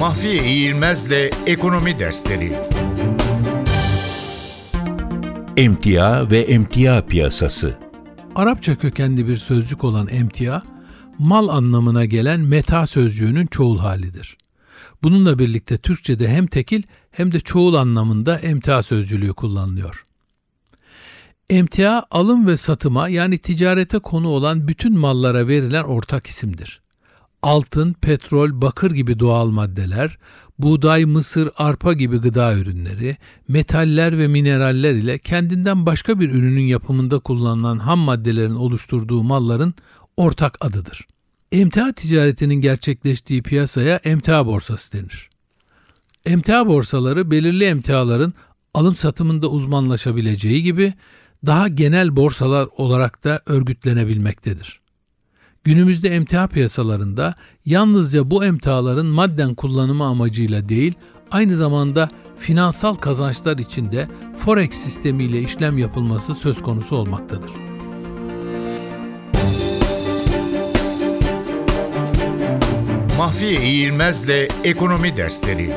Mahfiye İğilmez'le Ekonomi Dersleri Emtia ve emtia piyasası. Arapça kökenli bir sözcük olan emtia, mal anlamına gelen meta sözcüğünün çoğul halidir. Bununla birlikte Türkçe'de hem tekil hem de çoğul anlamında emtia sözcülüğü kullanılıyor. Emtia, alım ve satıma yani ticarete konu olan bütün mallara verilen ortak isimdir. Altın, petrol, bakır gibi doğal maddeler, buğday, mısır, arpa gibi gıda ürünleri, metaller ve mineraller ile kendinden başka bir ürünün yapımında kullanılan ham maddelerin oluşturduğu malların ortak adıdır. Emtia ticaretinin gerçekleştiği piyasaya emtia borsası denir. Emtia borsaları belirli emtiaların alım satımında uzmanlaşabileceği gibi daha genel borsalar olarak da örgütlenebilmektedir. Günümüzde emtia piyasalarında yalnızca bu emtiaların madden kullanımı amacıyla değil, aynı zamanda finansal kazançlar için de forex sistemiyle işlem yapılması söz konusu olmaktadır. Mahfiye İğilmez'le Ekonomi Dersleri